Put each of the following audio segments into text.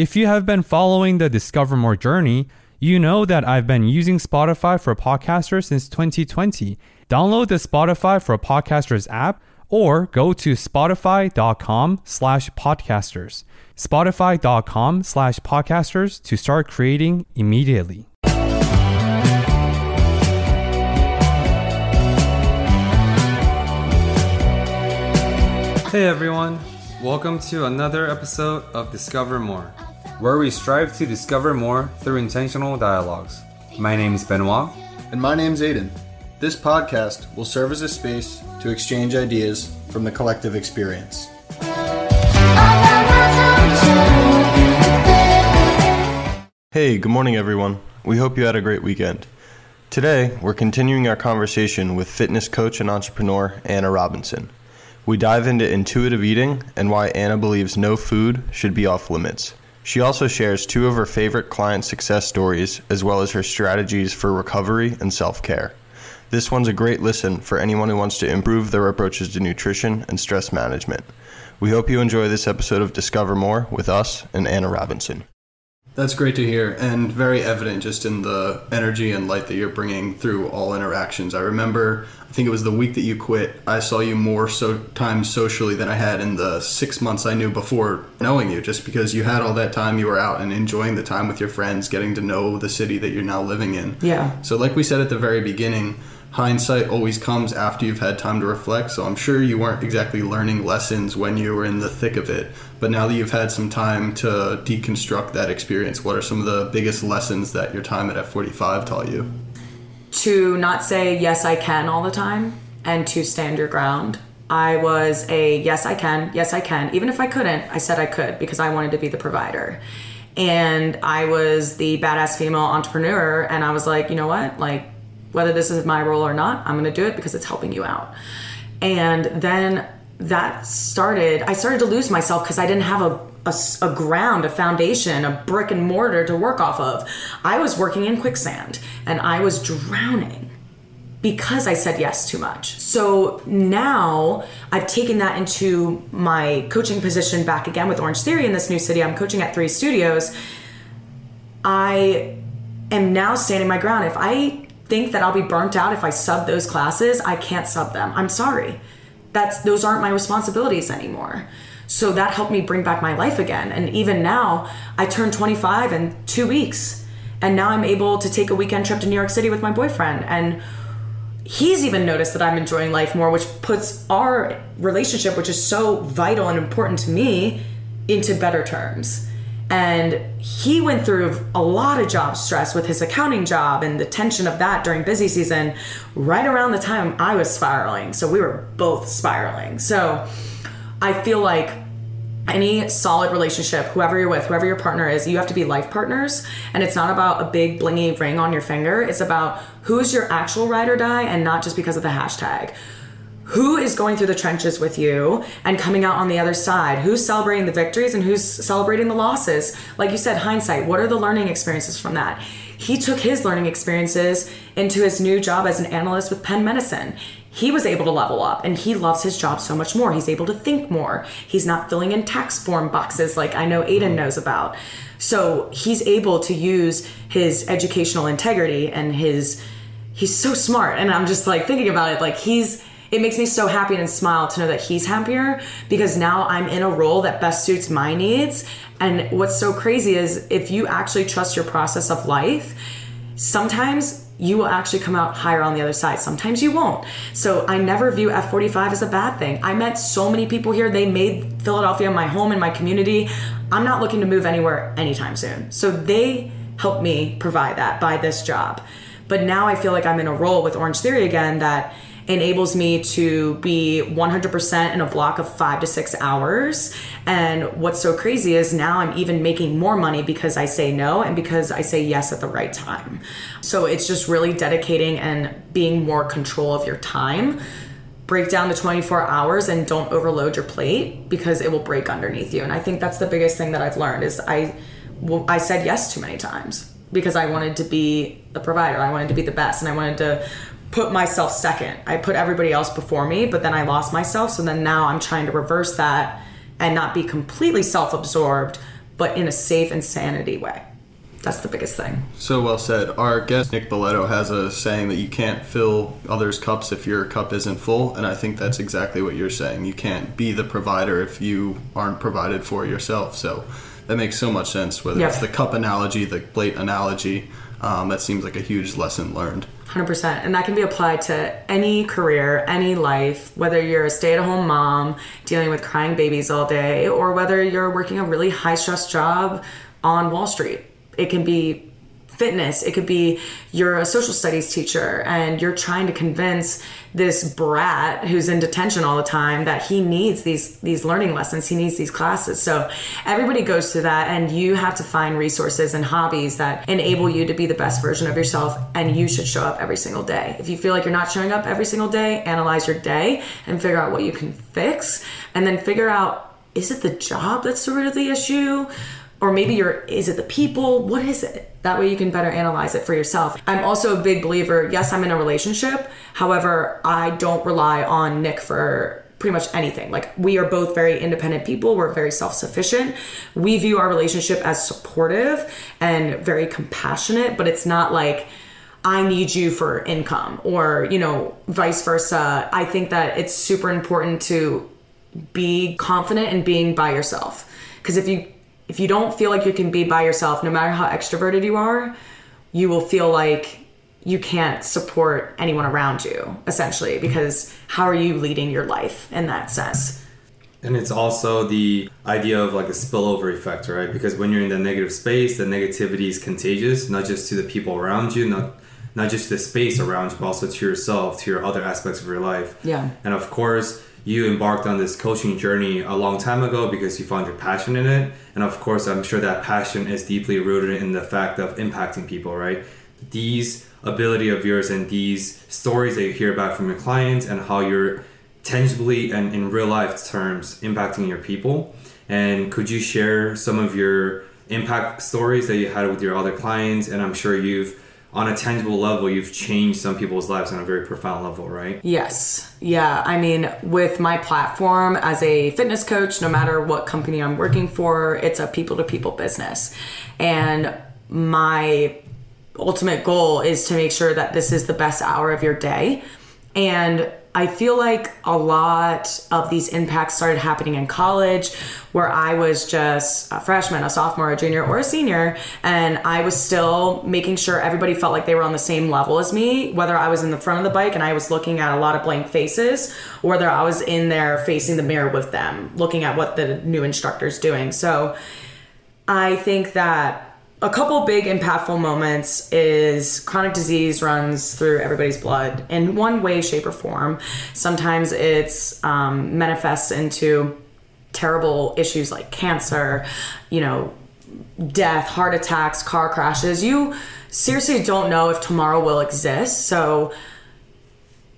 If you have been following the Discover More journey, you know that I've been using Spotify for Podcasters since 2020. Download the Spotify for Podcasters app or go to spotify.com slash podcasters. Spotify.com slash podcasters to start creating immediately. Hey everyone, welcome to another episode of Discover More where we strive to discover more through intentional dialogues. My name is Benoit. And my name is Aiden. This podcast will serve as a space to exchange ideas from the collective experience. Hey, good morning, everyone. We hope you had a great weekend. Today, we're continuing our conversation with fitness coach and entrepreneur Anna Robinson. We dive into intuitive eating and why Anna believes no food should be off limits. She also shares two of her favorite client success stories, as well as her strategies for recovery and self care. This one's a great listen for anyone who wants to improve their approaches to nutrition and stress management. We hope you enjoy this episode of Discover More with us and Anna Robinson. That's great to hear and very evident just in the energy and light that you're bringing through all interactions. I remember, I think it was the week that you quit, I saw you more so times socially than I had in the six months I knew before knowing you, just because you had all that time you were out and enjoying the time with your friends, getting to know the city that you're now living in. Yeah. So, like we said at the very beginning, hindsight always comes after you've had time to reflect. So I'm sure you weren't exactly learning lessons when you were in the thick of it. But now that you've had some time to deconstruct that experience, what are some of the biggest lessons that your time at F45 taught you? To not say yes, I can all the time and to stand your ground. I was a yes, I can, yes, I can. Even if I couldn't, I said I could because I wanted to be the provider. And I was the badass female entrepreneur, and I was like, you know what? Like, whether this is my role or not, I'm gonna do it because it's helping you out. And then that started, I started to lose myself because I didn't have a, a, a, ground, a foundation, a brick and mortar to work off of. I was working in quicksand and I was drowning because I said yes too much. So now I've taken that into my coaching position back again with Orange Theory in this new city. I'm coaching at three studios. I am now standing my ground. If I think that I'll be burnt out if I sub those classes, I can't sub them. I'm sorry. That's those aren't my responsibilities anymore. So that helped me bring back my life again. And even now, I turned 25 in 2 weeks. And now I'm able to take a weekend trip to New York City with my boyfriend and he's even noticed that I'm enjoying life more, which puts our relationship, which is so vital and important to me, into better terms and he went through a lot of job stress with his accounting job and the tension of that during busy season right around the time I was spiraling. So we were both spiraling. So I feel like any solid relationship, whoever you're with, whoever your partner is, you have to be life partners. And it's not about a big blingy ring on your finger. It's about who's your actual ride or die and not just because of the hashtag who is going through the trenches with you and coming out on the other side? Who's celebrating the victories and who's celebrating the losses? Like you said hindsight what are the learning experiences from that? He took his learning experiences into his new job as an analyst with penn medicine. He was able to level up and he loves his job so much more. He's able to think more. He's not filling in tax form boxes like i know aiden mm-hmm. knows about. So he's able to use his educational integrity and his he's so smart and i'm just like thinking about it like he's it makes me so happy and smile to know that he's happier because now I'm in a role that best suits my needs. And what's so crazy is if you actually trust your process of life, sometimes you will actually come out higher on the other side. Sometimes you won't. So I never view F45 as a bad thing. I met so many people here. They made Philadelphia my home and my community. I'm not looking to move anywhere anytime soon. So they helped me provide that by this job. But now I feel like I'm in a role with Orange Theory again that enables me to be 100% in a block of five to six hours. And what's so crazy is now I'm even making more money because I say no and because I say yes at the right time. So it's just really dedicating and being more control of your time break down the 24 hours and don't overload your plate because it will break underneath you and i think that's the biggest thing that i've learned is i i said yes too many times because i wanted to be the provider i wanted to be the best and i wanted to put myself second i put everybody else before me but then i lost myself so then now i'm trying to reverse that and not be completely self-absorbed but in a safe insanity way that's the biggest thing. So well said. Our guest Nick Boletto has a saying that you can't fill others' cups if your cup isn't full, and I think that's exactly what you're saying. You can't be the provider if you aren't provided for yourself. So that makes so much sense. Whether yep. it's the cup analogy, the plate analogy, um, that seems like a huge lesson learned. 100%. And that can be applied to any career, any life, whether you're a stay at home mom dealing with crying babies all day, or whether you're working a really high stress job on Wall Street it can be fitness. It could be you're a social studies teacher and you're trying to convince this brat who's in detention all the time that he needs these these learning lessons. He needs these classes. So everybody goes through that and you have to find resources and hobbies that enable you to be the best version of yourself and you should show up every single day. If you feel like you're not showing up every single day analyze your day and figure out what you can fix and then figure out is it the job that's the root of the issue or maybe you're is it the people? What is it? That way you can better analyze it for yourself. I'm also a big believer yes i'm in a relationship. However i don't rely on nick for pretty much anything. Like we are both very independent people. We're very self-sufficient. We view our relationship as supportive and very compassionate but it's not like I need you for income or, you know, vice versa. I think that it's super important to be confident in being by yourself. Because if you if you don't feel like you can be by yourself, no matter how extroverted you are, you will feel like you can't support anyone around you, essentially, because how are you leading your life in that sense? And it's also the idea of like a spillover effect, right? Because when you're in the negative space, the negativity is contagious, not just to the people around you, not not just the space around you, but also to yourself, to your other aspects of your life. Yeah. And of course, you embarked on this coaching journey a long time ago because you found your passion in it. And of course, I'm sure that passion is deeply rooted in the fact of impacting people, right? These ability of yours and these stories that you hear about from your clients and how you're tangibly and in real life terms impacting your people. And could you share some of your impact stories that you had with your other clients? And I'm sure you've on a tangible level, you've changed some people's lives on a very profound level, right? Yes. Yeah. I mean, with my platform as a fitness coach, no matter what company I'm working for, it's a people to people business. And my ultimate goal is to make sure that this is the best hour of your day. And I feel like a lot of these impacts started happening in college where I was just a freshman, a sophomore, a junior, or a senior, and I was still making sure everybody felt like they were on the same level as me, whether I was in the front of the bike and I was looking at a lot of blank faces, or whether I was in there facing the mirror with them, looking at what the new instructor's doing. So I think that a couple big impactful moments is chronic disease runs through everybody's blood in one way shape or form. Sometimes it's um, manifests into terrible issues like cancer you know death heart attacks car crashes. You seriously don't know if tomorrow will exist. So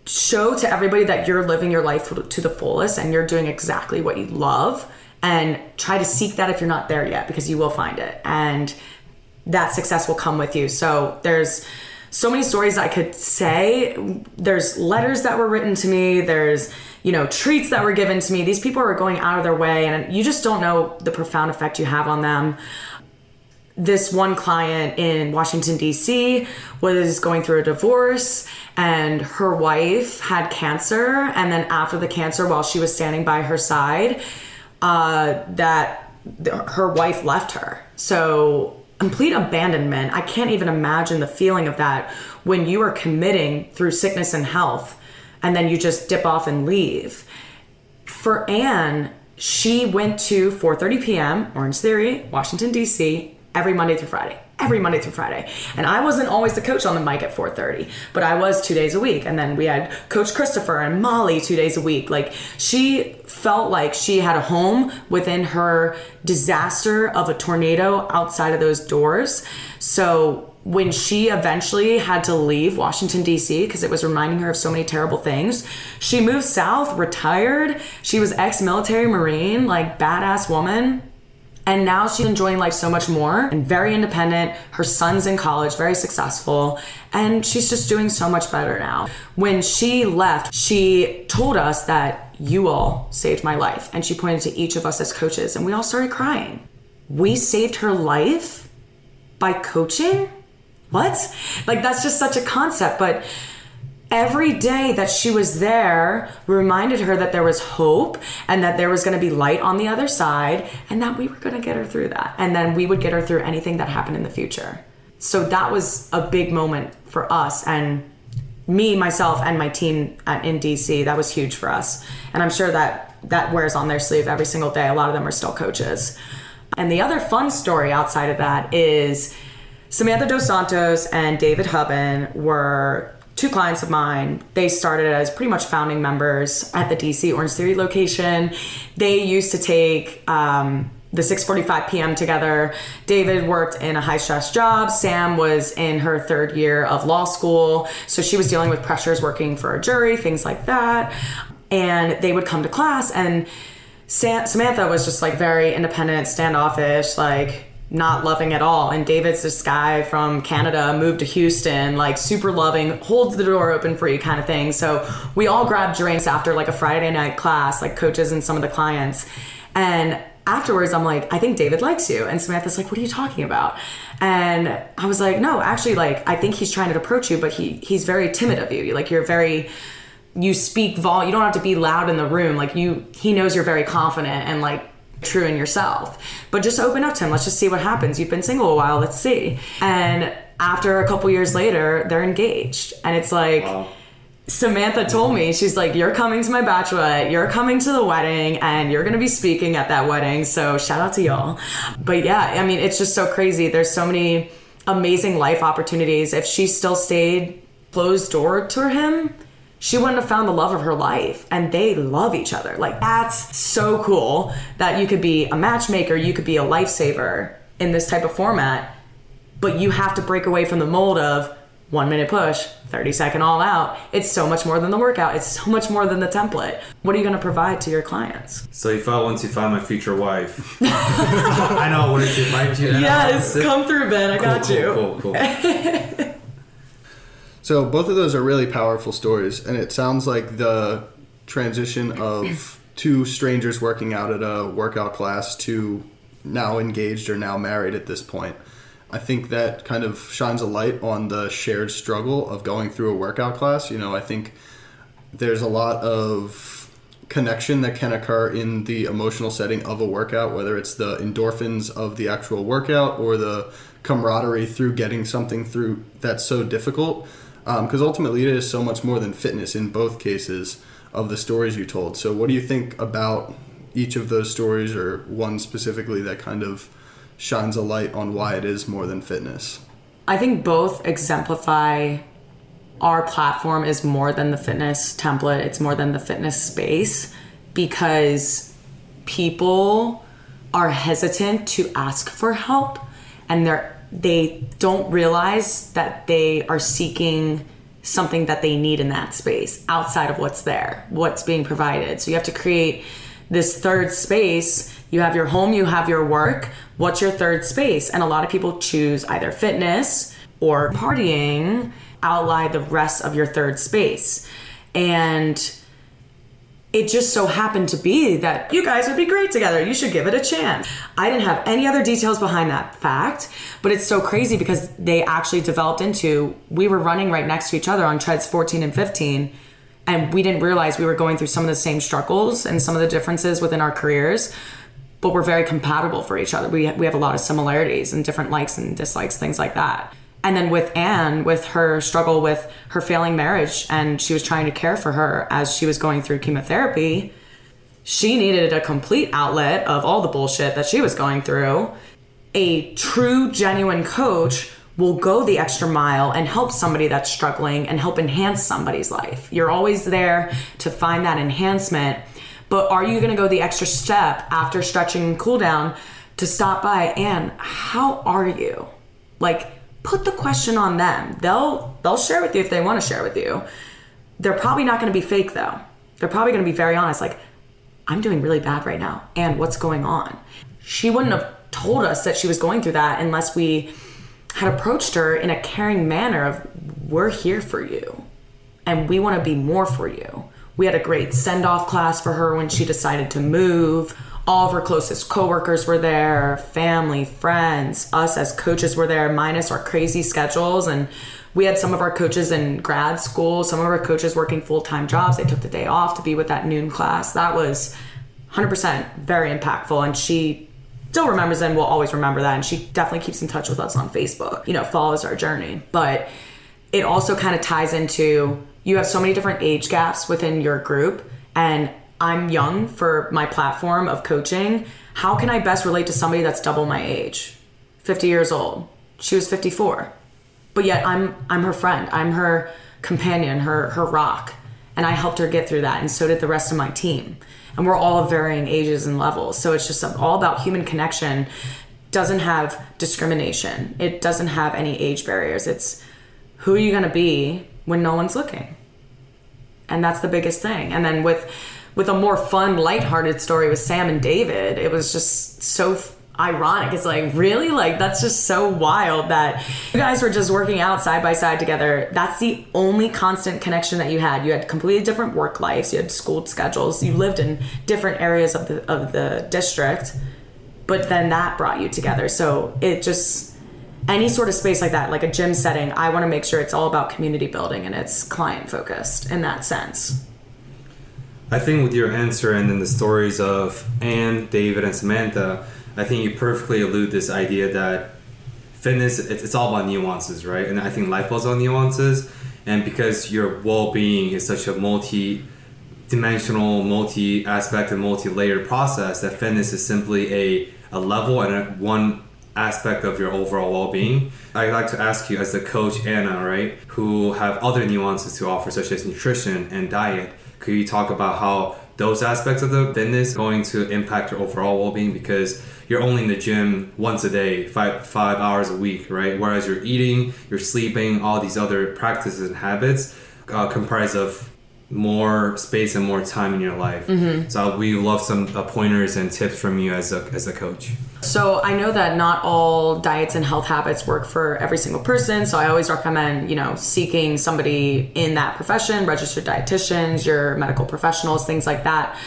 show to everybody that you're living your life to the fullest and you're doing exactly what you love and try to seek that if you're not there yet because you will find it. And that success will come with you. So there's so many stories I could say. There's letters that were written to me. There's, you know, treats that were given to me. These people are going out of their way and you just don't know the profound effect you have on them. This one client in Washington, D.C. was going through a divorce and her wife had cancer. And then after the cancer, while she was standing by her side, uh, that her wife left her. So complete abandonment. I can't even imagine the feeling of that when you are committing through sickness and health and then you just dip off and leave. For Anne, she went to 4:30 p.m. Orange Theory, Washington D.C. every Monday through Friday, every Monday through Friday. And I wasn't always the coach on the mic at 4:30, but I was 2 days a week. And then we had coach Christopher and Molly 2 days a week. Like she felt like she had a home within her disaster of a tornado outside of those doors. So when she eventually had to leave Washington, D.C., because it was reminding her of so many terrible things, she moved south, retired. She was ex military Marine, like badass woman. And now she's enjoying life so much more and very independent. Her son's in college, very successful, and she's just doing so much better now. When she left, she told us that you all saved my life. And she pointed to each of us as coaches, and we all started crying. We saved her life by coaching? What? Like, that's just such a concept, but every day that she was there reminded her that there was hope and that there was going to be light on the other side and that we were going to get her through that. And then we would get her through anything that happened in the future. So that was a big moment for us and me, myself, and my team at, in DC. That was huge for us. And I'm sure that that wears on their sleeve every single day. A lot of them are still coaches. And the other fun story outside of that is Samantha Dos Santos and David Hubben were two clients of mine. They started as pretty much founding members at the DC Orange Theory location. They used to take um, the 6:45 p.m. together. David worked in a high stress job. Sam was in her third year of law school, so she was dealing with pressures working for a jury, things like that. And they would come to class and Sam- Samantha was just like very independent, standoffish, like not loving at all. And David's this guy from Canada, moved to Houston, like super loving, holds the door open for you kind of thing. So we all grabbed drinks after like a Friday night class, like coaches and some of the clients. And afterwards, I'm like, I think David likes you. And Samantha's like, what are you talking about? And I was like, no, actually, like, I think he's trying to approach you, but he he's very timid of you. Like, you're very, you speak vol. You don't have to be loud in the room. Like, you, he knows you're very confident and like true in yourself. But just open up to him. Let's just see what happens. You've been single a while. Let's see. And after a couple years later, they're engaged. And it's like, wow. Samantha told me, she's like, You're coming to my bachelorette, you're coming to the wedding, and you're gonna be speaking at that wedding. So shout out to y'all. But yeah, I mean, it's just so crazy. There's so many amazing life opportunities. If she still stayed closed door to him, she wouldn't have found the love of her life and they love each other. Like that's so cool that you could be a matchmaker you could be a lifesaver in this type of format but you have to break away from the mold of one minute push 30 second all out. It's so much more than the workout. It's so much more than the template. What are you going to provide to your clients? So if i once you find my future wife. I know i wanted to invite you yes come through ben. I cool, got cool, you. cool cool So both of those are really powerful stories, and it sounds like the transition of two strangers working out at a workout class to now engaged or now married at this point. I think that kind of shines a light on the shared struggle of going through a workout class. You know, I think there's a lot of connection that can occur in the emotional setting of a workout, whether it's the endorphins of the actual workout or the camaraderie through getting something through that's so difficult because um, ultimately it is so much more than fitness in both cases of the stories you told. So, what do you think about each of those stories, or one specifically that kind of shines a light on why it is more than fitness? I think both exemplify our platform is more than the fitness template, it's more than the fitness space because people are hesitant to ask for help and they're they don't realize that they are seeking something that they need in that space outside of what's there, what's being provided. So you have to create this third space. You have your home, you have your work. What's your third space? And a lot of people choose either fitness or partying outlie the rest of your third space. And it just so happened to be that you guys would be great together. You should give it a chance. I didn't have any other details behind that fact, but it's so crazy because they actually developed into we were running right next to each other on treads 14 and 15 and we didn't realize we were going through some of the same struggles and some of the differences within our careers but we're very compatible for each other we, we have a lot of similarities and different likes and dislikes things like that and then with Anne, with her struggle with her failing marriage, and she was trying to care for her as she was going through chemotherapy, she needed a complete outlet of all the bullshit that she was going through. a true, genuine coach will go the extra mile and help somebody that's struggling and help enhance somebody's life. You're always there to find that enhancement, but are you to go the extra step after stretching and cool down to stop by and how are you? Like put the question on them. They'll they'll share with you if they want to share with you. They're probably not going to be fake though. They're probably going to be very honest like I'm doing really bad right now and what's going on. She wouldn't have told us that she was going through that unless we had approached her in a caring manner of we're here for you and we want to be more for you. We had a great send-off class for her when she decided to move. All of her closest coworkers were there, family, friends, us as coaches were there, minus our crazy schedules and we had some of our coaches in grad school, some of our coaches working full-time jobs. They took the day off to be with that noon class. That was 100% very impactful and she still remembers and will always remember that. And she definitely keeps in touch with us on Facebook, you know, follows our journey. But it also kind of ties into you have so many different age gaps within your group. And I'm young for my platform of coaching. How can I best relate to somebody that's double my age? 50 years old. She was 54. But yet I'm I'm her friend. I'm her companion, her her rock. And I helped her get through that and so did the rest of my team and we're all of varying ages and levels. So it's just all about human connection. Doesn't have discrimination. It doesn't have any age barriers. It's who are you going to be when no one's looking, and that's the biggest thing. And then with with a more fun, lighthearted story with Sam and David, it was just so ironic. It's like, really? Like, that's just so wild that you guys were just working out side by side together. That's the only constant connection that you had. You had completely different work lives, you had school schedules, you lived in different areas of the, of the district, but then that brought you together. So it just, any sort of space like that, like a gym setting, I want to make sure it's all about community building and it's client focused in that sense. I think with your answer and then the stories of Anne, David, and Samantha, I think you perfectly allude this idea that fitness it's, all about nuances, right? And I think life is all nuances. And because your well-being is such a multi-dimensional, multi-aspect, and multi-layered process, that fitness is simply a a level and a, one aspect of your overall well-being. I'd like to ask you, as the coach Anna, right, who have other nuances to offer, such as nutrition and diet. Could you talk about how those aspects of the fitness going to impact your overall well-being? Because you're only in the gym once a day, five five hours a week, right? Whereas you're eating, you're sleeping, all these other practices and habits uh, comprise of more space and more time in your life. Mm-hmm. So we love some uh, pointers and tips from you as a as a coach. So I know that not all diets and health habits work for every single person. So I always recommend, you know, seeking somebody in that profession, registered dietitians, your medical professionals, things like that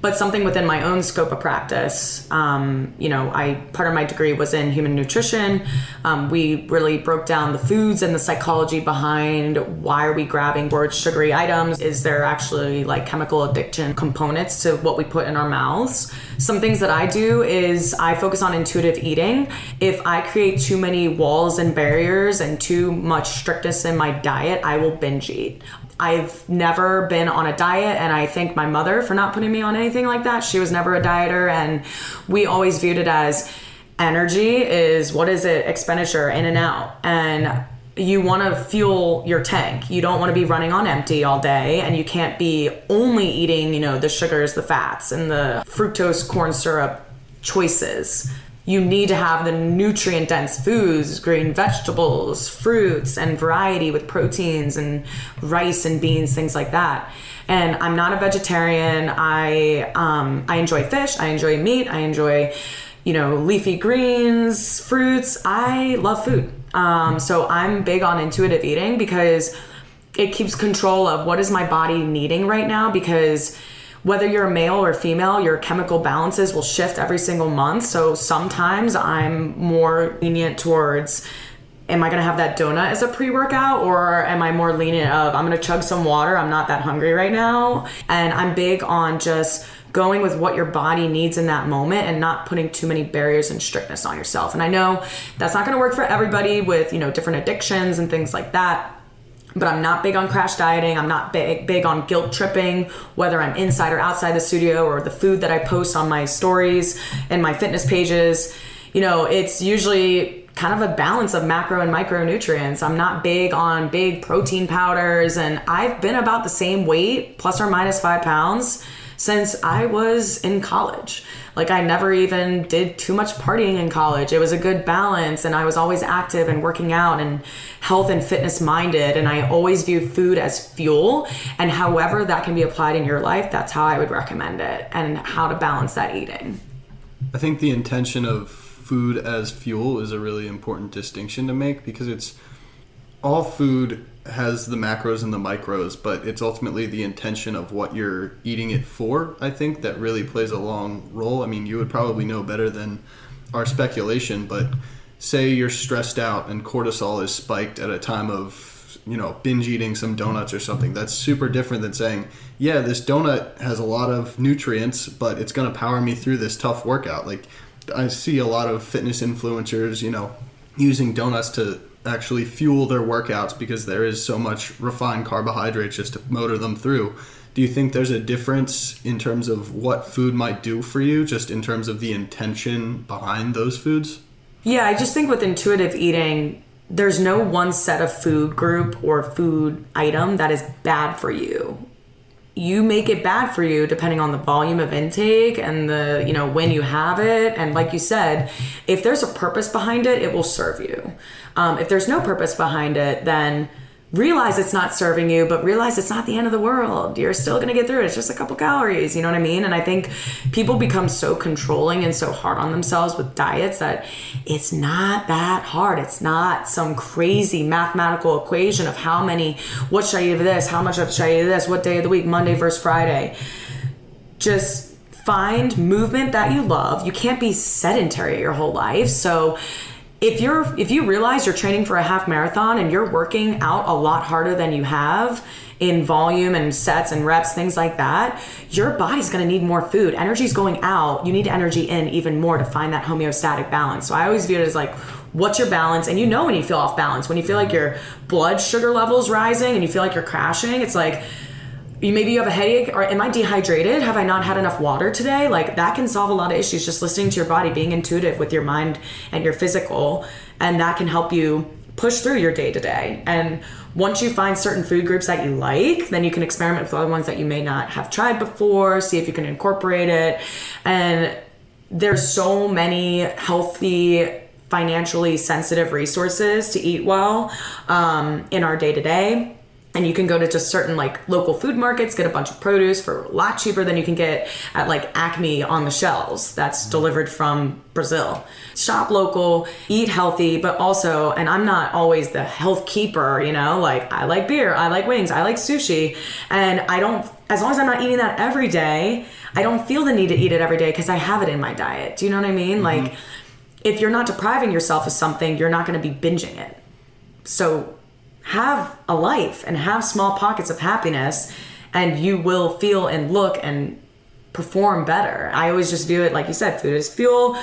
but something within my own scope of practice. Um, you know, I part of my degree was in human nutrition. Um, we really broke down the foods and the psychology behind why are we grabbing board sugary items? Is there actually like chemical addiction components to what we put in our mouths? Some things that I do is I focus on intuitive eating. If I create too many walls and barriers and too much strictness in my diet, I will binge eat. I've never been on a diet, and I thank my mother for not putting me on anything like that. She was never a dieter, and we always viewed it as energy is what is it? Expenditure in and out. And you want to fuel your tank. You don't want to be running on empty all day, and you can't be only eating, you know, the sugars, the fats, and the fructose corn syrup choices you need to have the nutrient dense foods, green vegetables, fruits, and variety with proteins and rice and beans, things like that. And I'm not a vegetarian. I um, I enjoy fish. I enjoy meat. I enjoy, you know, leafy greens, fruits. I love food. Um, so I'm big on intuitive eating because it keeps control of what is my body needing right now because whether you're a male or female, your chemical balances will shift every single month. So sometimes I'm more lenient towards am I going to have that donut as a pre workout or am I more lenient of I'm going to chug some water? I'm not that hungry right now. And I'm big on just going with what your body needs in that moment and not putting too many barriers and strictness on yourself. And I know that's not going to work for everybody with, you know, different addictions and things like that but I'm not big on crash dieting. I'm not big big on guilt tripping, whether I'm inside or outside the studio or the food that I post on my stories and my fitness pages. you know, it's usually kind of a balance of macro and micronutrients. I'm not big on big protein powders, and I've been about the same weight, plus or minus five pounds, since I was in college. Like, I never even did too much partying in college. It was a good balance, and I was always active and working out and health and fitness minded. And I always view food as fuel. And however that can be applied in your life, that's how I would recommend it and how to balance that eating. I think the intention of food as fuel is a really important distinction to make because it's all food has the macros and the micros, but it's ultimately the intention of what you're eating it for, I think, that really plays a long role. I mean, you would probably know better than our speculation, but say you're stressed out and cortisol is spiked at a time of, you know, binge eating some donuts or something. That's super different than saying, yeah, this donut has a lot of nutrients, but it's going to power me through this tough workout. Like, I see a lot of fitness influencers, you know, using donuts to actually fuel their workouts because there is so much refined carbohydrates just to motor them through. Do you think there's a difference in terms of what food might do for you, just in terms of the intention behind those foods? Yeah, I just think with intuitive eating, there's no one set of food group or food item that is bad for you you make it bad for you depending on the volume of intake and the you know when you have it. And like you said if there's a purpose behind it it will serve you. Um, if there's no purpose behind it then realize it's not serving you, but realize it's not the end of the world. You're still going to get through it. It's just a couple calories. You know what I mean? And I think people become so controlling and so hard on themselves with diets that it's not that hard. It's not some crazy mathematical equation of how many, what should I eat of this? How much should I eat of this? What day of the week? Monday versus Friday. Just find movement that you love. You can't be sedentary your whole life. So if you're if you realize you're training for a half marathon and you're working out a lot harder than you have in volume and sets and reps things like that your body's going to need more food. Energy's going out. You need energy in even more to find that homeostatic balance. So i always view it as like what's your balance? And you know when you feel off balance. When you feel like your blood sugar levels rising and you feel like you're crashing it's like maybe you have a headache or am i dehydrated? Have i not had enough water today? Like that can solve a lot of issues just listening to your body being intuitive with your mind and your physical and that can help you push through your day to day. And once you find certain food groups that you like then you can experiment with other ones that you may not have tried before see if you can incorporate it. And there's so many healthy financially sensitive resources to eat well um, in our day to day and you can go to just certain like local food markets get a bunch of produce for a lot cheaper than you can get at like acme on the shelves that's mm-hmm. delivered from brazil shop local eat healthy but also and i'm not always the health keeper you know like i like beer i like wings i like sushi and i don't as long as i'm not eating that every day i don't feel the need to eat it every day because i have it in my diet do you know what i mean mm-hmm. like if you're not depriving yourself of something you're not going to be binging it so have a life and have small pockets of happiness and you will feel and look and perform better. I always just view it like you said, food is fuel.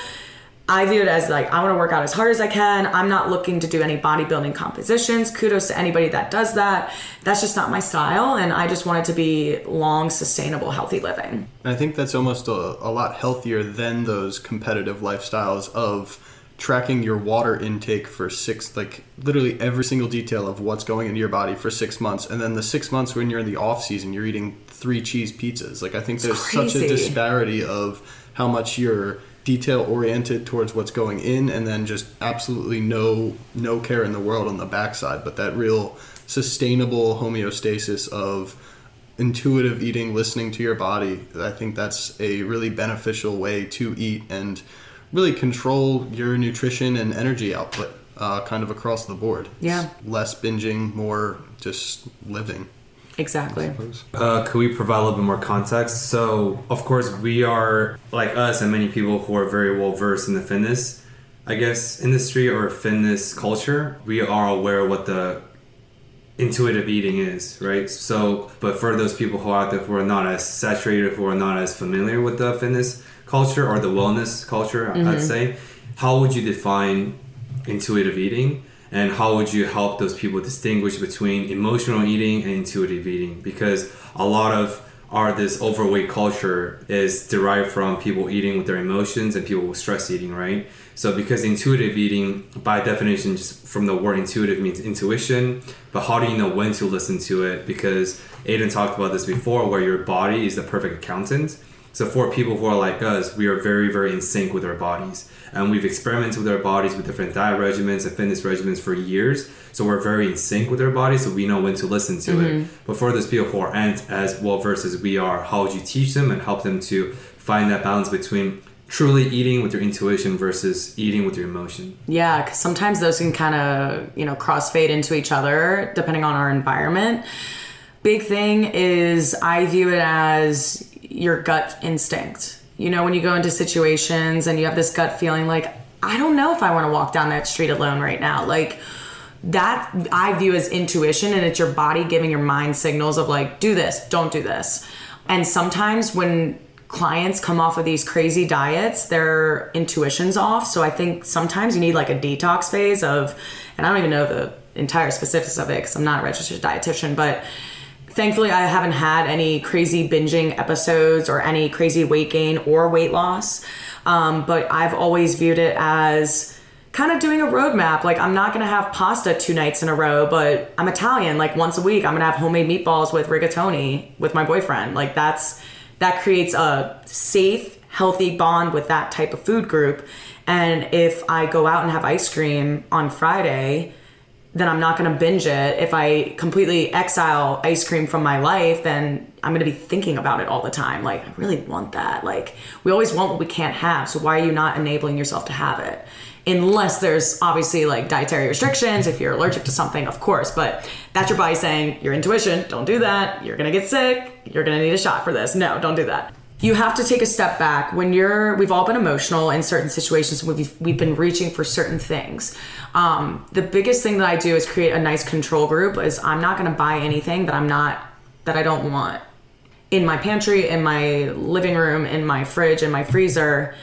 I view it as like I want to work out as hard as I can. I'm not looking to do any bodybuilding compositions. Kudos to anybody that does that. That's just not my style and I just want it to be long, sustainable, healthy living. I think that's almost a, a lot healthier than those competitive lifestyles of tracking your water intake for six like literally every single detail of what's going into your body for six months. And then the six months when you're in the off season you're eating three cheese pizzas. Like i think there's such a disparity of how much you're detail oriented towards what's going in and then just absolutely no no care in the world on the backside. But that real sustainable homeostasis of intuitive eating listening to your body i think that's a really beneficial way to eat and really control your nutrition and energy output uh, kind of across the board. Yeah. It's less binging, more just living. Exactly. Uh, could we provide a little bit more context? So, of course, we are like us and many people who are very well versed in the fitness, I guess, industry or fitness culture. We are aware of what the intuitive eating is, right? So, but for those people who are out there who are not as saturated, who are not as familiar with the fitness culture or the wellness culture, mm-hmm. I'd say. How would you define intuitive eating? And how would you help those people distinguish between emotional eating and intuitive eating? Because a lot of our this overweight culture is derived from people eating with their emotions and people with stress eating, right? So because intuitive eating, by definition, just from the word intuitive means intuition, but how do you know when to listen to it? Because Aiden talked about this before, where your body is the perfect accountant. So for people who are like us, we are very, very in sync with our bodies. And we've experimented with our bodies with different diet regimens and fitness regimens for years. So we're very in sync with our bodies, so we know when to listen to Mm-hmm. it. But for those people who aren't as well versed as we are, how would you teach them and help them to find that balance between truly eating with your intuition versus eating with your emotion? Yeah, because sometimes those can kind of, you know, crossfade into each other depending on our environment. Big thing is I view it as your gut instinct. You know, when you go into situations and you have this gut feeling like, I don't know if I want to walk down that street alone right now. Like, that I view as intuition, and it's your body giving your mind signals of like, do this, don't do this. And sometimes when clients come off of these crazy diets, their intuition's off. So I think sometimes you need like a detox phase of, and I don't even know the entire specifics of it because I'm not a registered dietitian, but thankfully I haven't had any crazy binging episodes or any crazy weight gain or weight loss. Um, but I've always viewed it as kind of doing a roadmap. Like I'm not gonna have pasta two nights in a row, but I'm Italian. Like once a week, I'm gonna have homemade meatballs with rigatoni with my boyfriend. Like that's that creates a safe, healthy bond with that type of food group. And if I go out and have ice cream on Friday, then I'm not going to binge it. If I completely exile ice cream from my life, then I'm going to be thinking about it all the time. Like, I really want that. Like, we always want what we can't have. So, why are you not enabling yourself to have it? Unless there's obviously like dietary restrictions, if you're allergic to something, of course, but that's your body saying, your intuition, don't do that. You're going to get sick. You're going to need a shot for this. No, don't do that you have to take a step back. When you're we've all been emotional in certain situations. We've, we've been reaching for certain things. Um, the biggest thing that i do is create a nice control group is i'm not going to buy anything that i'm not that i don't want. In my pantry in my living room in my fridge in my freezer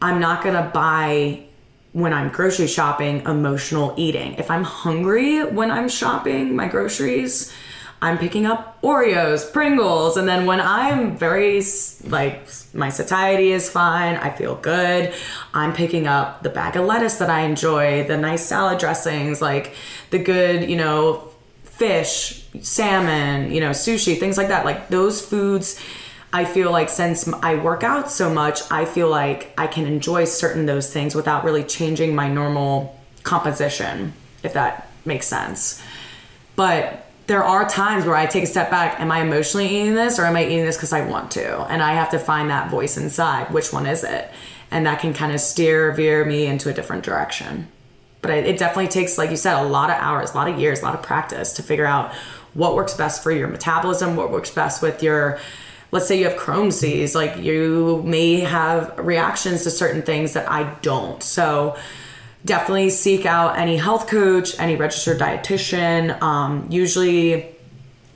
i'm not going to buy when i'm grocery shopping emotional eating. If i'm hungry when i'm shopping my groceries I'm picking up Oreos, Pringles, and then when I'm very like my satiety is fine, I feel good, I'm picking up the bag of lettuce that I enjoy, the nice salad dressings, like the good, you know, fish, salmon, you know, sushi, things like that. Like those foods I feel like since I work out so much, I feel like I can enjoy certain those things without really changing my normal composition, if that makes sense. But there are times where I take a step back. Am I emotionally eating this or am I eating this because I want to? And I have to find that voice inside. Which one is it? And that can kind of steer, veer me into a different direction. But it definitely takes, like you said, a lot of hours, a lot of years, a lot of practice to figure out what works best for your metabolism, what works best with your, let's say you have Crohn's disease, like you may have reactions to certain things that I don't. So, definitely seek out any health coach, any registered dietitian. Um, usually,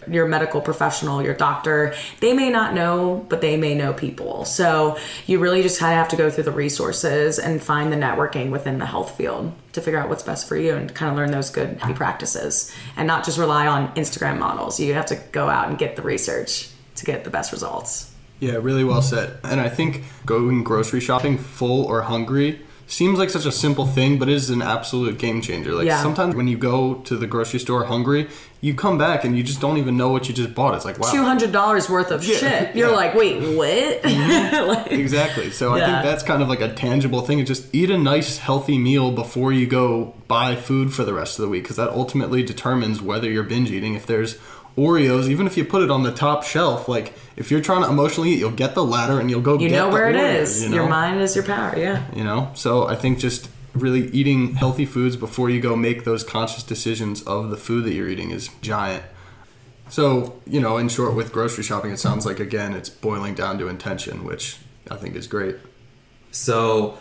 your medical professional, your doctor, they may not know, but they may know people. So you really just kind of have to go through the resources and find the networking within the health field to figure out what's best for you and kind of learn those good healthy practices and not just rely on Instagram models. You have to go out and get the research to get the best results. Yeah, really well said. And I think going grocery shopping full or hungry seems like such a simple thing, but it is an absolute game changer. Like Yeah. sometimes when you go to the grocery store hungry, you come back and you just don't even know what you just bought. It's like wow. Two hundred dollars worth of Yeah, shit. You're yeah. like, wait, what? Mm-hmm. Like- Exactly. So I think that's kind of like a tangible thing. Is just eat a nice, healthy meal before you go buy food for the rest of the week, because that ultimately determines whether you're binge eating. If there's Oreos, even if you put it on the top shelf, like if you're trying to emotionally eat, you'll get the ladder and you'll go. you get know the where it Oreos, is. you know? Where it is. Your mind is your power. Yeah. You know. So I think just really eating healthy foods before you go make those conscious decisions of the food that you're eating is giant. So, you know, in short, with grocery shopping, it sounds like, again, it's boiling down to intention, which I think is great. So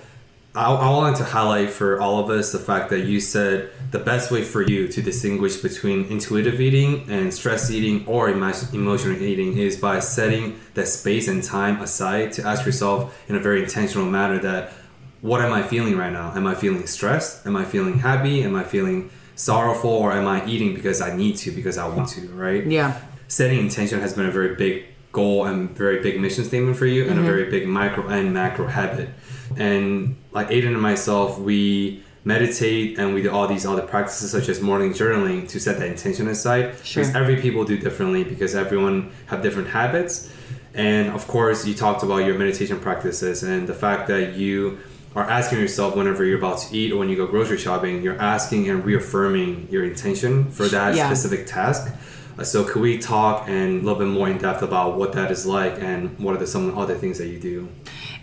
I, I wanted to highlight for all of us the fact that you said the best way for you to distinguish between intuitive eating and stress eating or emo- emotional eating is by setting that space and time aside to ask yourself in a very intentional manner that what am I feeling right now? Am I feeling stressed? Am I feeling happy? Am I feeling sorrowful? Or am I eating because I need to, because I want to, right? Yeah. setting intention has been a very big goal and very big mission statement for you, and Mm-hmm. a very big micro and macro habit. And like Aiden and myself, we meditate and we do all these other practices such as morning journaling to set that intention aside. Sure. Because every people do differently because everyone have different habits. And of course, you talked about your meditation practices and the fact that you are asking yourself whenever you're about to eat or when you go grocery shopping, you're asking and reaffirming your intention for that Yeah. specific task. Uh, So, could we talk and a little bit more in depth about what that is like and what are the, some other things that you do?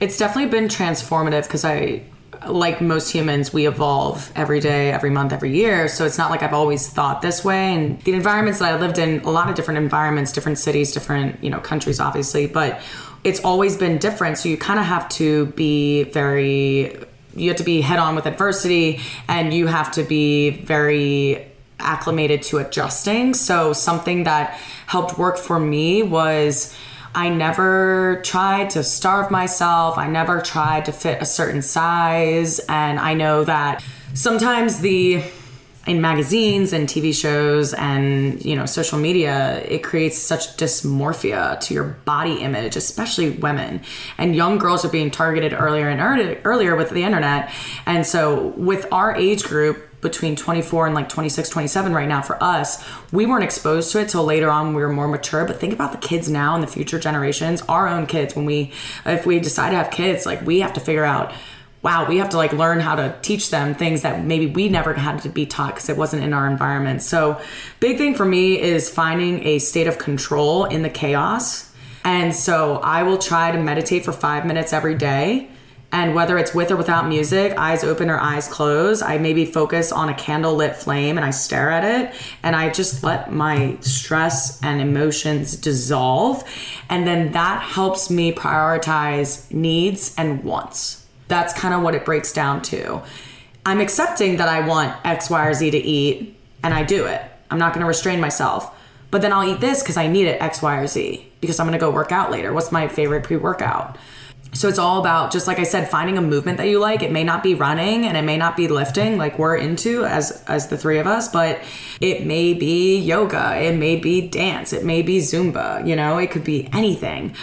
It's definitely been transformative because I, like most humans, we evolve every day, every month, every year. So it's not like I've always thought this way. And the environments that I lived in, a lot of different environments, different cities, different, you know, countries, obviously, but it's always been different. So you kind of have to be very, you have to be head on with adversity and you have to be very acclimated to adjusting. So something that helped work for me was I never tried to starve myself. I never tried to fit a certain size. And I know that sometimes the in magazines and TV shows and you know social media it creates such dysmorphia to your body image especially women and young girls are being targeted earlier and earlier, with the internet and so with our age group between 24 and like 26 27 right now for us we weren't exposed to it till later on we were more mature but think about the kids now and the future generations our own kids when we if we decide to have kids like we have to figure out wow, we have to like learn how to teach them things that maybe we never had to be taught because it wasn't in our environment. So, big thing for me is finding a state of control in the chaos. And so, I will try to meditate for five minutes every day. And whether it's with or without music, eyes open or eyes closed, I maybe focus on a candle lit flame and I stare at it and I just let my stress and emotions dissolve. And then that helps me prioritize needs and wants that's kind of what it breaks down to. I'm accepting that I want X, Y, or Z to eat, and I do it. I'm not going to restrain myself. But then I'll eat this because I need it X, Y, or Z because I'm going to go work out later. What's my favorite pre workout? So it's all about, just like I said, finding a movement that you like. It may not be running and it may not be lifting like we're into as as the three of us, but it may be yoga, it may be dance, it may be Zumba, you know, it could be anything.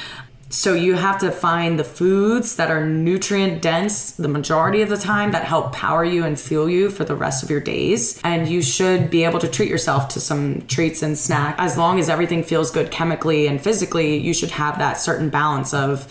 So you have to find the foods that are nutrient dense the majority of the time that help power you and fuel you for the rest of your days. And you should be able to treat yourself to some treats and snack. As long as everything feels good chemically and physically, you should have that certain balance of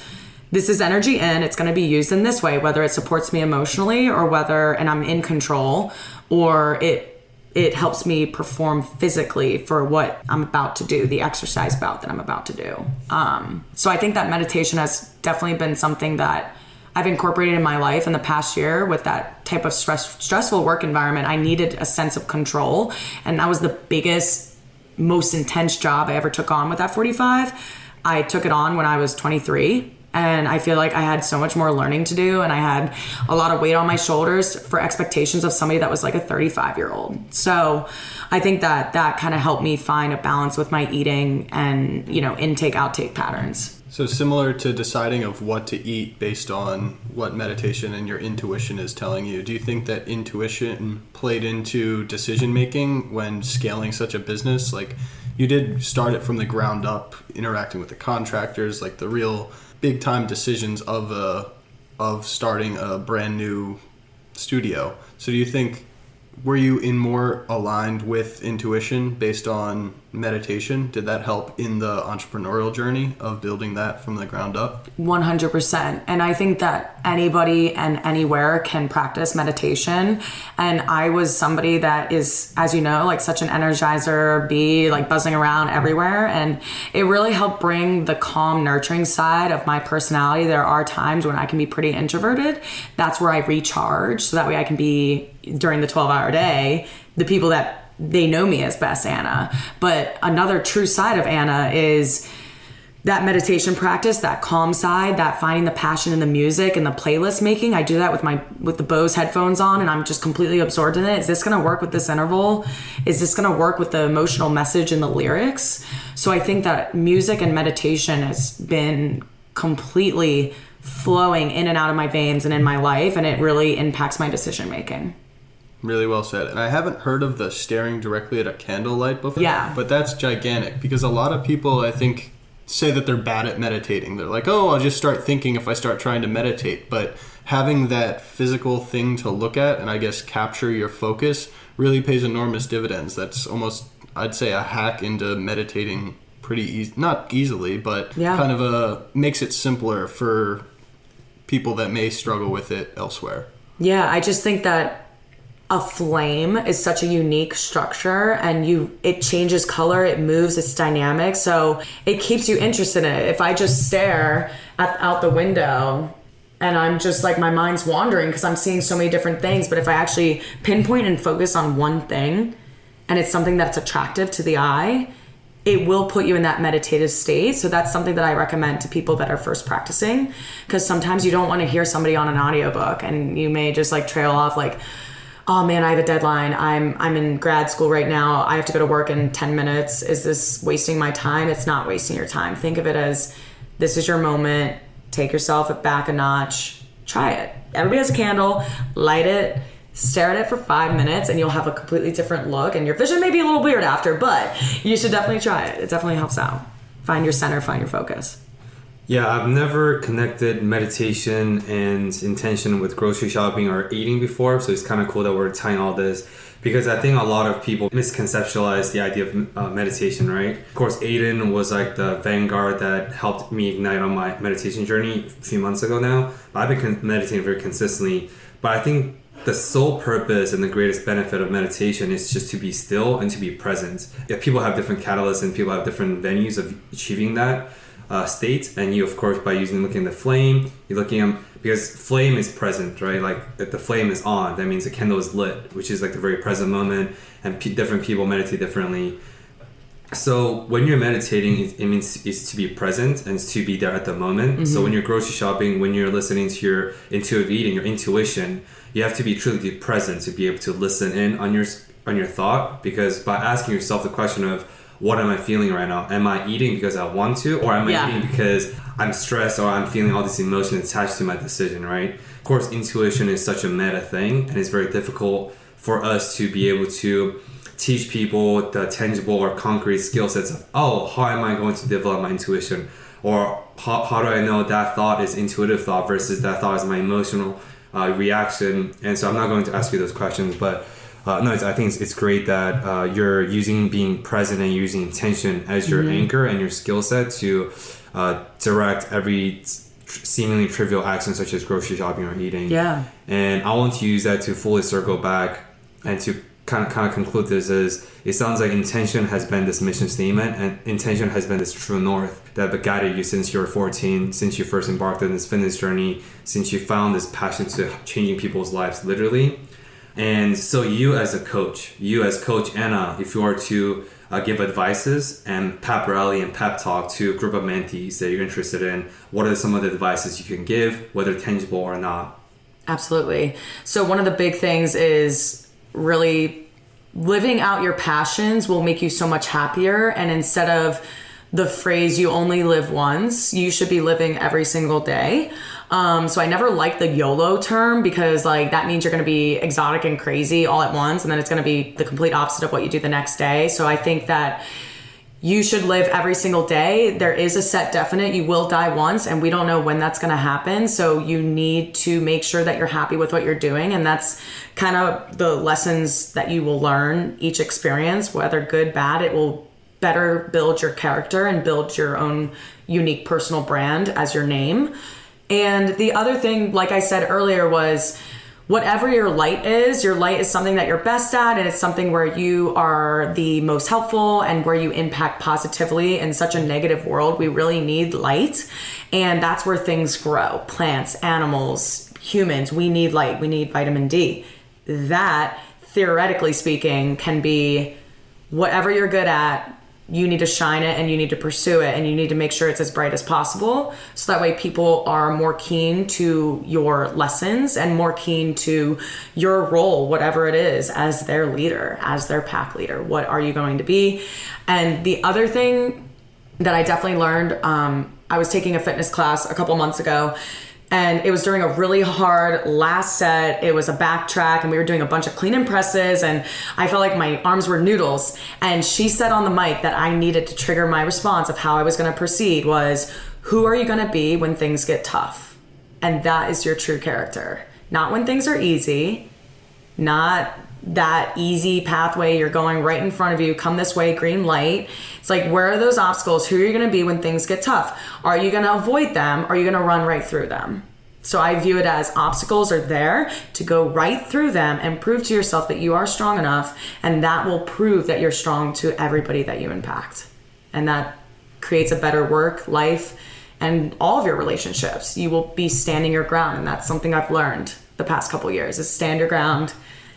this is energy in, it's going to be used in this way, whether it supports me emotionally or whether and I'm in control or it it helps me perform physically for what I'm about to do, the exercise bout that I'm about to do. Um, so I think that meditation has definitely been something that I've incorporated in my life in the past year with that type of stress, stressful work environment. I needed a sense of control, and that was the biggest, most intense job I ever took on with that 45. I took it on when I was 23 and I feel like I had so much more learning to do and I had a lot of weight on my shoulders for expectations of somebody that was like a 35 year old. So I think that that kind of helped me find a balance with my eating and, you know, intake outtake patterns. So similar to deciding of what to eat based on what meditation and your intuition is telling you, do you think that intuition played into decision making when scaling such a business? Like you did start it from the ground up, interacting with the contractors, like the real big time decisions of a of starting a brand new studio. So do you think were you in more aligned with intuition based on meditation? Did that help in the entrepreneurial journey of building that from the ground up? 100%. And I think that anybody and anywhere can practice meditation. And I was somebody that is, as you know, like such an energizer, bee like buzzing around everywhere. And it really helped bring the calm, nurturing side of my personality. There are times when I can be pretty introverted. That's where I recharge. So that way I can be during the 12 hour day, the people that they know me as best Anna. But another true side of Anna is that meditation practice, that calm side, that finding the passion in the music and the playlist making. I do that with my with the Bose headphones on and I'm just completely absorbed in it. Is this going to work with this interval? Is this going to work with the emotional message in the lyrics? So I think that music and meditation has been completely flowing in and out of my veins and in my life and it really impacts my decision making. Really well said. And I haven't heard of the staring directly at a candlelight before. Yeah. But that's gigantic because a lot of people, I think, say that they're bad at meditating. They're like, oh, I'll just start thinking if I start trying to meditate. But having that physical thing to look at and I guess capture your focus really pays enormous dividends. That's almost, I'd say, a hack into meditating pretty easy, not easily, but Yeah. kind of a makes it simpler for people that may struggle with it elsewhere. Yeah, I just think that a flame is such a unique structure and you it changes color, it moves, it's dynamic, so it keeps you interested in it. If I just stare at, out the window and I'm just like my mind's wandering because I'm seeing so many different things, but if I actually pinpoint and focus on one thing and it's something that's attractive to the eye, it will put you in that meditative state. So that's something that I recommend to people that are first practicing because sometimes you don't want to hear somebody on an audiobook and you may just like trail off like oh man, I have a deadline. I'm I'm in grad school right now. I have to go to work in 10 minutes. Is this wasting my time? It's not wasting your time. Think of it as this is your moment. Take yourself back a notch. Try it. Everybody has a candle. Light it. Stare at it for five minutes, and you'll have a completely different look. And your vision may be a little weird after, but you should definitely try it. It definitely helps out. Find your center. Find your focus. Yeah, I've never connected meditation and intention with grocery shopping or eating before, so it's kind of cool that we're tying all this because I think a lot of people misconceptualize the idea of uh, meditation, right? Of course, Aiden was like the vanguard that helped me ignite on my meditation journey a few months ago now. I've been meditating very consistently, but I think the sole purpose and the greatest benefit of meditation is just to be still and to be present. If people have different catalysts and people have different venues of achieving that uh, state, and you, of course, by using looking at the flame, you're looking at because flame is present, right? Like if the flame is on, that means the candle is lit, which is like the very present moment, and p- different people meditate differently. So when you're meditating, it, it means it's to be present and it's to be there at the moment. So when you're grocery shopping, when you're listening to your intuitive eating, your intuition, you have to be truly present to be able to listen in on your on your thought. Because by asking yourself the question of what am I feeling right now? Am I eating because I want to, or am I Yeah. eating because I'm stressed or I'm feeling all this emotion attached to my decision? Right. Of course, intuition is such a meta thing, and it's very difficult for us to be able to teach people the tangible or concrete skill sets of oh how am i going to develop my intuition or how, how do i know that thought is intuitive thought versus that thought is my emotional uh, reaction and so i'm not going to ask you those questions but uh, no it's, i think it's, it's great that uh, you're using being present and using intention as your anchor and your skill set to uh, direct every tr- seemingly trivial action such as grocery shopping or eating. Yeah. and I want to use that to fully circle back and to kind of kind of conclude this is it sounds like intention has been this mission statement and intention has been this true north that have guided you since you were 14 since you first embarked on this fitness journey since you found this passion to changing people's lives literally and so you as a coach you as coach anna if you are to uh, give advices and pep rally and pep talk to a group of mentees that you're interested in what are some of the advices you can give whether tangible or not Absolutely. So, one of the big things is really living out your passions will make you so much happier. And instead of the phrase, you only live once, you should be living every single day. Um, so, I never liked the YOLO term because, like, that means you're going to be exotic and crazy all at once. And then it's going to be the complete opposite of what you do the next day. So, I think that you should live every single day. There is a set definite. You will die once, and we don't know when that's going to happen. So you need to make sure that you're happy with what you're doing. And that's kind of the lessons that you will learn each experience, whether good, bad. It will better build your character and build your own unique personal brand as your name. And the other thing, like I said earlier, was whatever your light is, your light is something that you're best at, and it's something where you are the most helpful and where you impact positively in such a negative world. We really need light, and that's where things grow plants, animals, humans. We need light, we need vitamin D. That, theoretically speaking, can be whatever you're good at you need to shine it and you need to pursue it and you need to make sure it's as bright as possible. So that way people are more keen to your lessons and more keen to your role whatever it is as their leader as their pack leader. What are you going to be? And the other thing that i definitely learned um, i was taking a fitness class a couple months ago and it was during a really hard last set. It was a backtrack, and we were doing a bunch of clean and presses, and I felt like my arms were noodles. And she said on the mic that I needed to trigger my response of how I was going to proceed was, "Who are you going to be when things get tough?" And that is your true character, not when things are easy, not that easy pathway. You're going right in front of you. Come this way green light. It's like where are those obstacles? Who are you going to be when things get tough? Are you going to avoid them? Are you going to run right through them? So i view it as obstacles are there to go right through them and prove to yourself that you are strong enough and that will prove that you're strong to everybody that you impact. And that creates a better work life and all of your relationships. You will be standing your ground and that's something i've learned the past couple years is stand your ground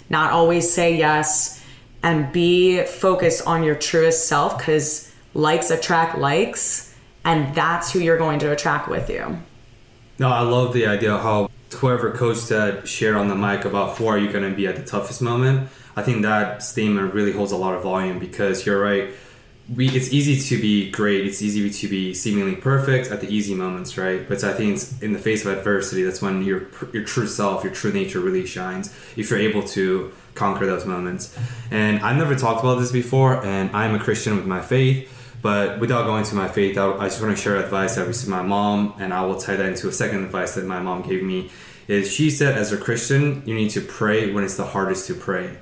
not always say yes, and be focused on your truest self because likes attract likes, and that's who you're going to attract with you. No, I love the idea how whoever coach said shared on the mic about who are you going to be at the toughest moment. I think that statement really holds a lot of volume because you're right we it's easy to be great it's easy to be seemingly perfect at the easy moments right? But i think it's in the face of adversity that's when your your true self your true nature really shines if you're able to conquer those moments. And i've never talked about this before and i'm a christian with my faith but without going to my faith i, I just want to share advice that i received my mom and i will tie that into a second advice that my mom gave me is she said as a christian you need to pray when it's the hardest to pray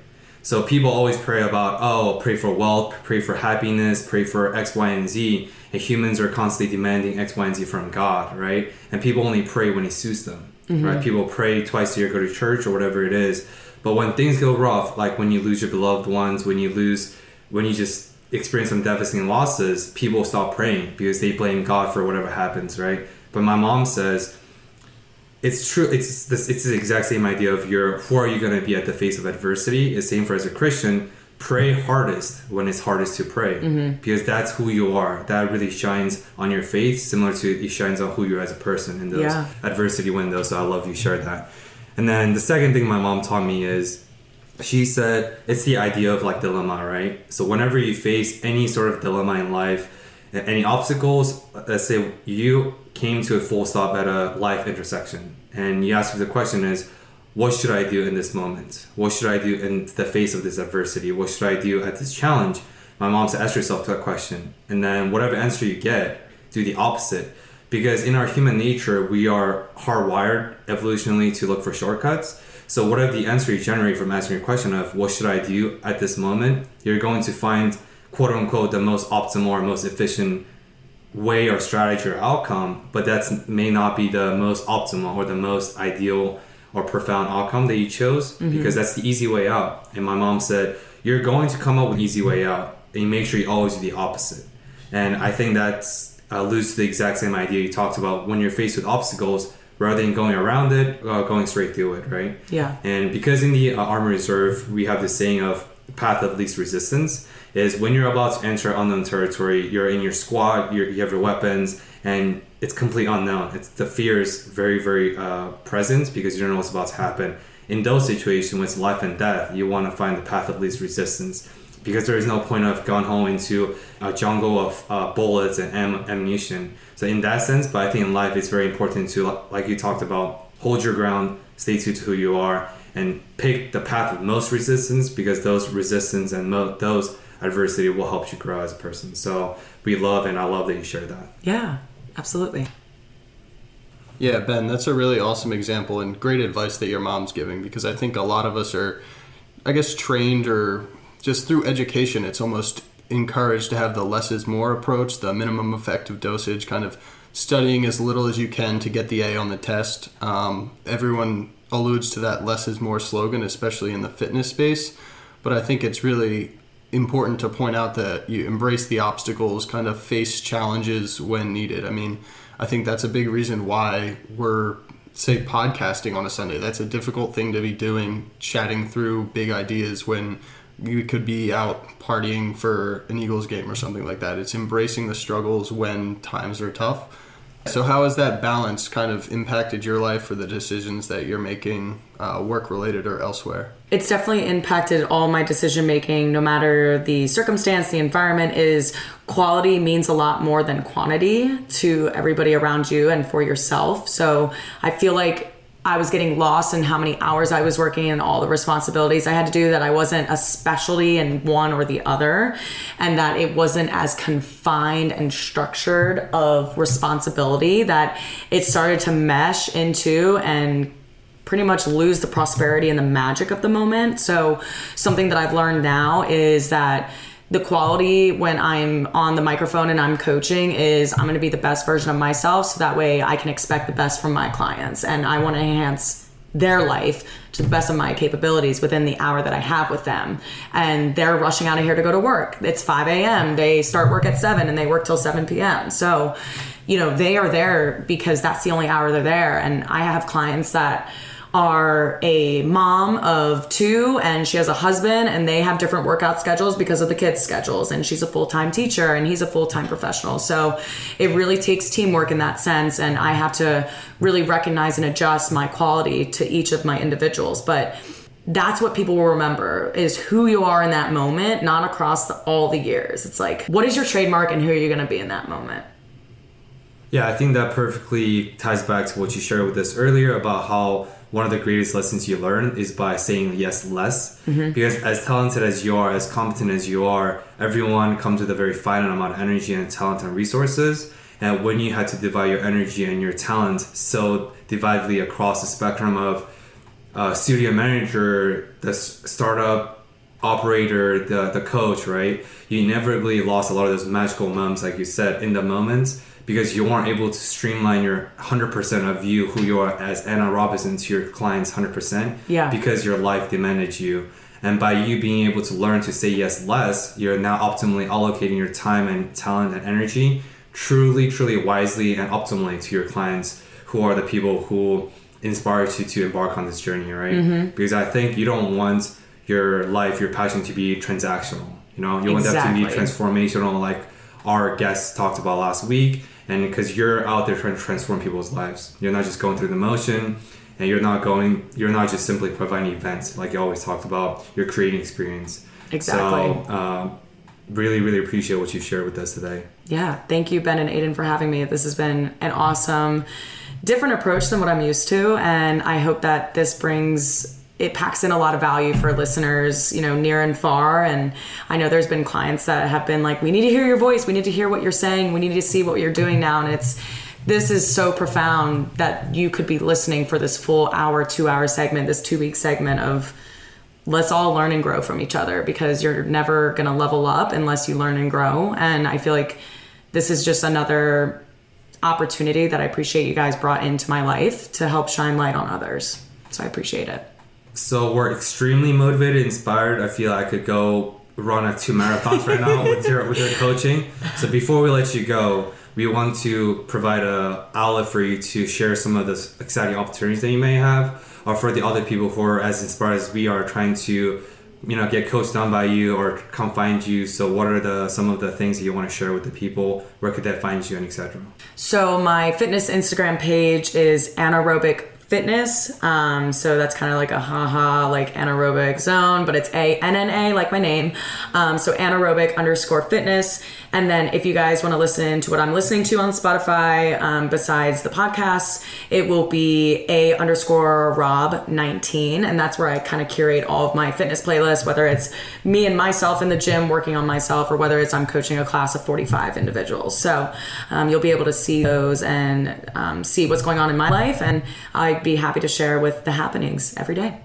so people always pray about, oh, pray for wealth, pray for happiness, pray for X, Y, and Z. And humans are constantly demanding X, Y, and Z from God, right? And people only pray when it suits them, mm-hmm. right? People pray twice a year, go to church or whatever it is. But when things go rough, like when you lose your beloved ones, when you lose, when you just experience some devastating losses, people stop praying because they blame God for whatever happens, right? But my mom says, it's true. It's this. It's the exact same idea of your. Who are you going to be at the face of adversity? It's same for as a Christian. Pray hardest when it's hardest to pray, mm-hmm. because that's who you are. That really shines on your faith, similar to it shines on who you are as a person in those yeah. adversity windows. So I love you shared that. And then the second thing my mom taught me is she said it's the idea of like dilemma, right? So whenever you face any sort of dilemma in life, any obstacles, let's say you came to a full stop at a life intersection and you ask the question is what should i do in this moment? What should i do in the face of this adversity? What should i do at this challenge? My mom said ask yourself that question. And then whatever answer you get do the opposite. Because in our human nature we are hardwired evolutionally to look for shortcuts. So whatever the answer you generate from asking your question of what should i do at this moment? You're going to find quote unquote the most optimal or most efficient way or strategy or outcome, but that may not be the most optimal or the most ideal or profound outcome that you chose mm-hmm. because that's the easy way out. And my mom said, You're going to come up with easy way out, and you make sure you always do the opposite. And I think that's uh, alludes to the exact same idea you talked about when you're faced with obstacles, rather than going around it, uh, going straight through it, right? Yeah. And because in the uh, Army Reserve, we have this saying of path of least resistance is when you're about to enter unknown territory, you're in your squad, you have your weapons, and it's complete unknown. It's the fear is very, very uh, present because you don't know what's about to happen. In those situations, when it's life and death, you want to find the path of least resistance because there is no point of going home into a jungle of uh, bullets and am- ammunition. So in that sense, but I think in life it's very important to, like you talked about, hold your ground, stay true to who you are, and pick the path of most resistance because those resistance and mo- those adversity will help you grow as a person. So we love and I love that you shared that. Yeah, absolutely. Yeah, Ben, that's a really awesome example and great advice that your mom's giving because I think a lot of us are, I guess, trained or just through education, it's almost encouraged to have the less is more approach, the minimum effective dosage, kind of studying as little as you can to get the A on the test. Um, everyone alludes to that less is more slogan, especially in the fitness space. But I think it's really important to point out that you embrace the obstacles, kind of face challenges when needed. I mean, I think that's a big reason why we're say podcasting on a Sunday. That's a difficult thing to be doing, chatting through big ideas when you could be out partying for an Eagles game or something like that. It's embracing the struggles when times are tough. So, how has that balance kind of impacted your life for the decisions that you're making, uh, work related or elsewhere? It's definitely impacted all my decision making, no matter the circumstance, the environment is quality means a lot more than quantity to everybody around you and for yourself. So I feel like I was getting lost in how many hours I was working and all the responsibilities I had to do, that I wasn't a specialty in one or the other, and that it wasn't as confined and structured of responsibility that it started to mesh into and pretty much lose the prosperity and the magic of the moment. So, something that I've learned now is that the quality when I'm on the microphone and I'm coaching is I'm going to be the best version of myself so that way I can expect the best from my clients and I want to enhance their life to the best of my capabilities within the hour that I have with them. And they're rushing out of here to go to work. It's 5 a.m. They start work at 7 and they work till 7 p.m. So, you know, they are there because that's the only hour they're there. And I have clients that are a mom of two and she has a husband and they have different workout schedules because of the kids' schedules. And she's a full time teacher and he's a full time professional. So it really takes teamwork in that sense. And I have to really recognize and adjust my quality to each of my individuals. But that's what people will remember is who you are in that moment, not across the, all the years. It's like, what is your trademark and who are you going to be in that moment? Yeah, I think that perfectly ties back to what you shared with us earlier about how one of the greatest lessons you learn is by saying yes less. Mm-hmm. Because as talented as you are, as competent as you are, everyone comes with a very finite amount of energy and talent and resources. And when you had to divide your energy and your talent so dividedly across the spectrum of uh, studio manager, the startup operator, the, the coach, right? You inevitably lost a lot of those magical moments, like you said, in the moment because you weren't able to streamline your 100% of you who you are as Anna Robinson to your clients 100% yeah. because your life demanded you. And by you being able to learn to say yes less, you're now optimally allocating your time and talent and energy truly, truly wisely and optimally to your clients who are the people who inspire you to embark on this journey, right? Mm-hmm. Because I think you don't want your life, your passion to be transactional. You know, you exactly. want that to be transformational, like our guests talked about last week and because you're out there trying to transform people's lives. You're not just going through the motion and you're not going you're not just simply providing events like you always talked about you're creating experience. Exactly. So uh, really really appreciate what you shared with us today. Yeah thank you ben and aiden for having me. This has been an awesome different approach than what i'm used to and i hope that this brings it packs in a lot of value for listeners, you know, near and far. And I know there's been clients that have been like, we need to hear your voice. We need to hear what you're saying. We need to see what you're doing now. And it's, this is so profound that you could be listening for this full hour, two hour segment, this two week segment of let's all learn and grow from each other because you're never going to level up unless you learn and grow. And I feel like this is just another opportunity that I appreciate you guys brought into my life to help shine light on others. So I appreciate it. So we're extremely motivated, inspired. I feel I could go run a two marathons right now with your with your coaching. So before we let you go, we want to provide a outlet for you to share some of the exciting opportunities that you may have, or for the other people who are as inspired as we are, trying to you know get coached on by you or come find you so what are the some of the things that you want to share with the people where could that find you and etc so my fitness instagram page is annarobic fitness. Um, so that's kind of like a haha, like anaerobic zone, but it's A N N A, like my name. Um, so annarobic underscore fitness. And then if you guys want to listen to what I'm listening to on Spotify, um, besides the podcasts, it will be A underscore Rob 19. And that's where I kind of curate all of my fitness playlists, whether it's me and myself in the gym working on myself or whether it's I'm coaching a class of 45 individuals. So um, you'll be able to see those and um, see what's going on in my life. And I I'd be happy to share with the happenings every day.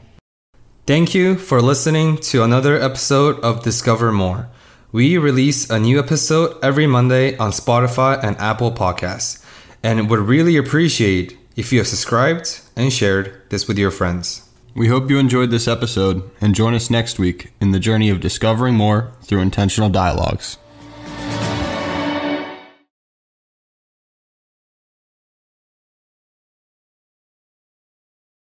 Thank you for listening to another episode of Discover More. We release a new episode every Monday on Spotify and Apple Podcasts, and would really appreciate if you have subscribed and shared this with your friends. We hope you enjoyed this episode and join us next week in the journey of discovering more through intentional dialogues.